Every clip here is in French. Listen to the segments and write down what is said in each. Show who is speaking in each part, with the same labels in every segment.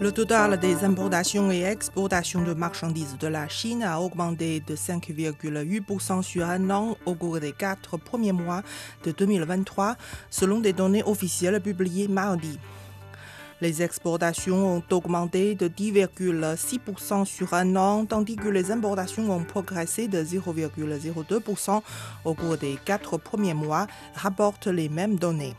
Speaker 1: Le total des importations et exportations de marchandises de la Chine a augmenté de 5,8% sur un an au cours des quatre premiers mois de 2023, selon des données officielles publiées mardi. Les exportations ont augmenté de 10,6% sur un an, tandis que les importations ont progressé de 0,02% au cours des quatre premiers mois, rapportent les mêmes données.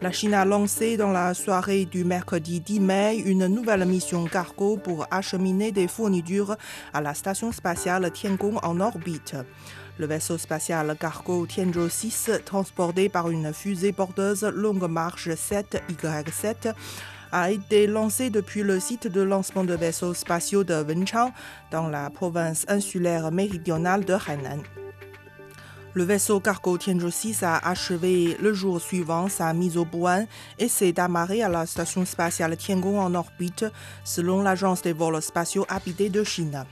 Speaker 1: La Chine a lancé dans la soirée du mercredi 10 mai une nouvelle mission cargo pour acheminer des fournitures à la station spatiale Tiangong en orbite. Le vaisseau spatial cargo Tianzhou 6, transporté par une fusée porteuse Longue Marche 7Y7, a été lancé depuis le site de lancement de vaisseaux spatiaux de Wenchang, dans la province insulaire méridionale de Hainan. Le vaisseau cargo Tianzhou 6 a achevé le jour suivant sa mise au point et s'est amarré à la station spatiale Tiangong en orbite, selon l'agence des vols spatiaux habités de Chine.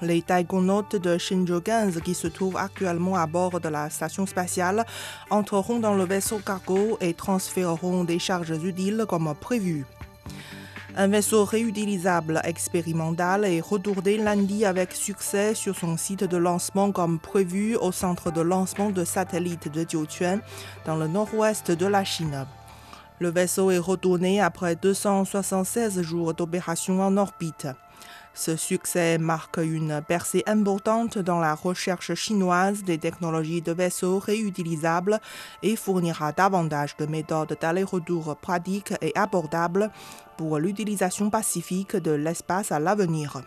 Speaker 1: Les taïgonautes de Shenzhou 15 qui se trouvent actuellement à bord de la station spatiale entreront dans le vaisseau cargo et transféreront des charges utiles comme prévu. Un vaisseau réutilisable expérimental est retourné lundi avec succès sur son site de lancement comme prévu au centre de lancement de satellites de Jiuquan dans le nord-ouest de la Chine. Le vaisseau est retourné après 276 jours d'opération en orbite. Ce succès marque une percée importante dans la recherche chinoise des technologies de vaisseaux réutilisables et fournira davantage de méthodes d'aller-retour pratiques et abordables pour l'utilisation pacifique de l'espace à l'avenir.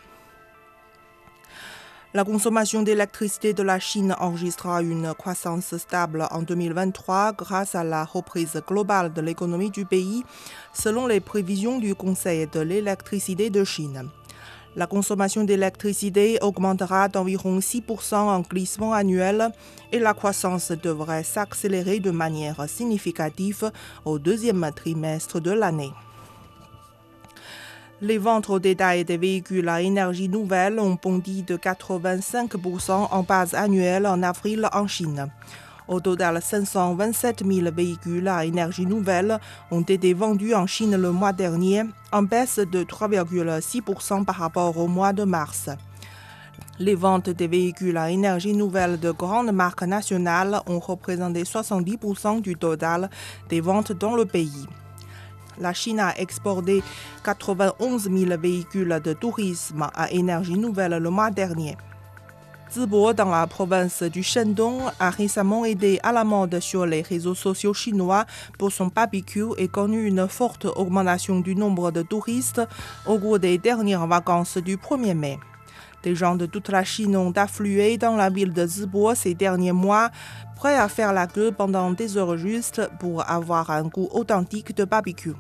Speaker 1: La consommation d'électricité de la Chine enregistra une croissance stable en 2023 grâce à la reprise globale de l'économie du pays, selon les prévisions du Conseil de l'électricité de Chine. La consommation d'électricité augmentera d'environ 6% en glissement annuel et la croissance devrait s'accélérer de manière significative au deuxième trimestre de l'année. Les ventes au détail des véhicules à énergie nouvelle ont bondi de 85% en base annuelle en avril en Chine. Au total, 527 000 véhicules à énergie nouvelle ont été vendus en Chine le mois dernier, en baisse de 3,6% par rapport au mois de mars. Les ventes des véhicules à énergie nouvelle de grandes marques nationales ont représenté 70% du total des ventes dans le pays. La Chine a exporté 91 000 véhicules de tourisme à énergie nouvelle le mois dernier. Zibo, dans la province du Shandong, a récemment été à la mode sur les réseaux sociaux chinois pour son barbecue et connu une forte augmentation du nombre de touristes au cours des dernières vacances du 1er mai. Des gens de toute la Chine ont afflué dans la ville de Zibo ces derniers mois, prêts à faire la queue pendant des heures justes pour avoir un goût authentique de barbecue.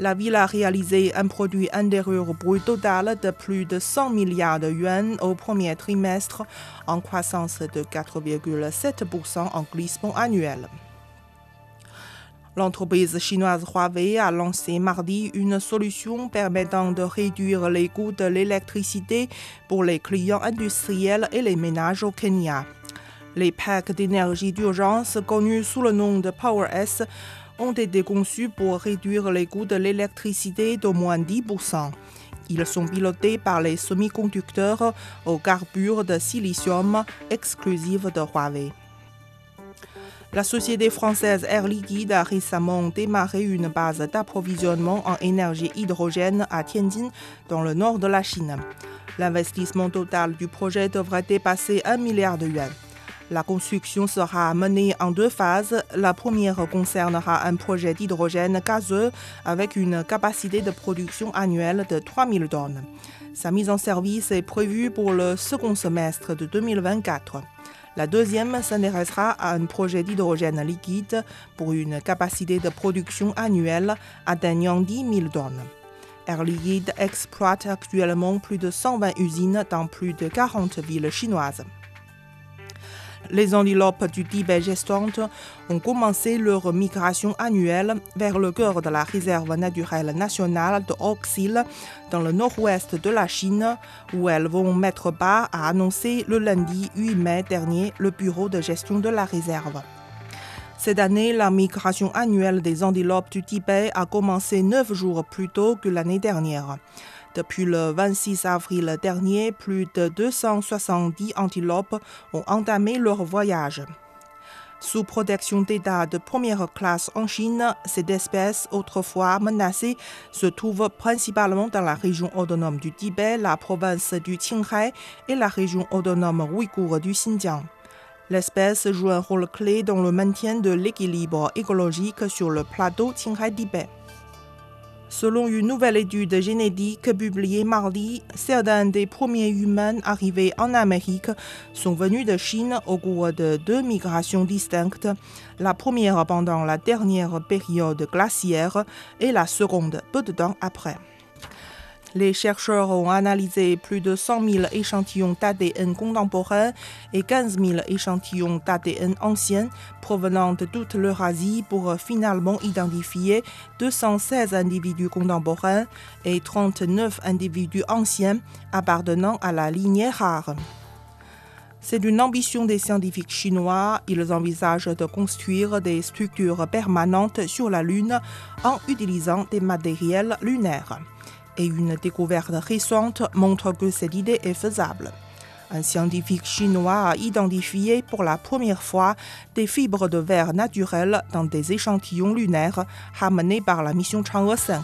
Speaker 1: La ville a réalisé un produit intérieur brut total de plus de 100 milliards de yuan au premier trimestre, en croissance de 4,7% en glissement annuel. L'entreprise chinoise Huawei a lancé mardi une solution permettant de réduire les coûts de l'électricité pour les clients industriels et les ménages au Kenya. Les packs d'énergie d'urgence, connus sous le nom de PowerS, ont été conçus pour réduire les coûts de l'électricité d'au moins 10%. Ils sont pilotés par les semi-conducteurs au carbure de silicium exclusifs de Huawei. La société française Air Liquide a récemment démarré une base d'approvisionnement en énergie hydrogène à Tianjin, dans le nord de la Chine. L'investissement total du projet devrait dépasser 1 milliard de yuan. La construction sera menée en deux phases. La première concernera un projet d'hydrogène gazeux avec une capacité de production annuelle de 3000 tonnes. Sa mise en service est prévue pour le second semestre de 2024. La deuxième s'intéressera à un projet d'hydrogène liquide pour une capacité de production annuelle atteignant 10 000 tonnes. Air Liquide exploite actuellement plus de 120 usines dans plus de 40 villes chinoises. Les antilopes du Tibet gestantes ont commencé leur migration annuelle vers le cœur de la réserve naturelle nationale de Oxil, dans le nord-ouest de la Chine, où elles vont mettre bas, a annoncé le lundi 8 mai dernier le bureau de gestion de la réserve. Cette année, la migration annuelle des antilopes du Tibet a commencé neuf jours plus tôt que l'année dernière. Depuis le 26 avril dernier, plus de 270 antilopes ont entamé leur voyage. Sous protection d'État de première classe en Chine, cette espèce, autrefois menacée, se trouve principalement dans la région autonome du Tibet, la province du Qinghai et la région autonome ouïghour du Xinjiang. L'espèce joue un rôle clé dans le maintien de l'équilibre écologique sur le plateau Qinghai-Tibet. Selon une nouvelle étude génétique publiée mardi, certains des premiers humains arrivés en Amérique sont venus de Chine au cours de deux migrations distinctes, la première pendant la dernière période glaciaire et la seconde peu de temps après. Les chercheurs ont analysé plus de 100 000 échantillons d'ADN contemporains et 15 000 échantillons d'ADN anciens provenant de toute l'Eurasie pour finalement identifier 216 individus contemporains et 39 individus anciens appartenant à la lignée rare. C'est une ambition des scientifiques chinois. Ils envisagent de construire des structures permanentes sur la Lune en utilisant des matériels lunaires et une découverte récente montre que cette idée est faisable. Un scientifique chinois a identifié pour la première fois des fibres de verre naturelles dans des échantillons lunaires ramenés par la mission Chang'e 5.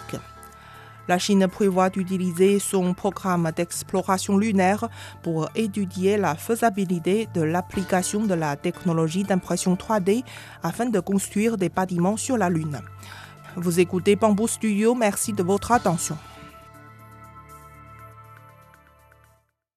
Speaker 1: La Chine prévoit d'utiliser son programme d'exploration lunaire pour étudier la faisabilité de l'application de la technologie d'impression 3D afin de construire des bâtiments sur la Lune. Vous écoutez Bamboo Studio, merci de votre attention.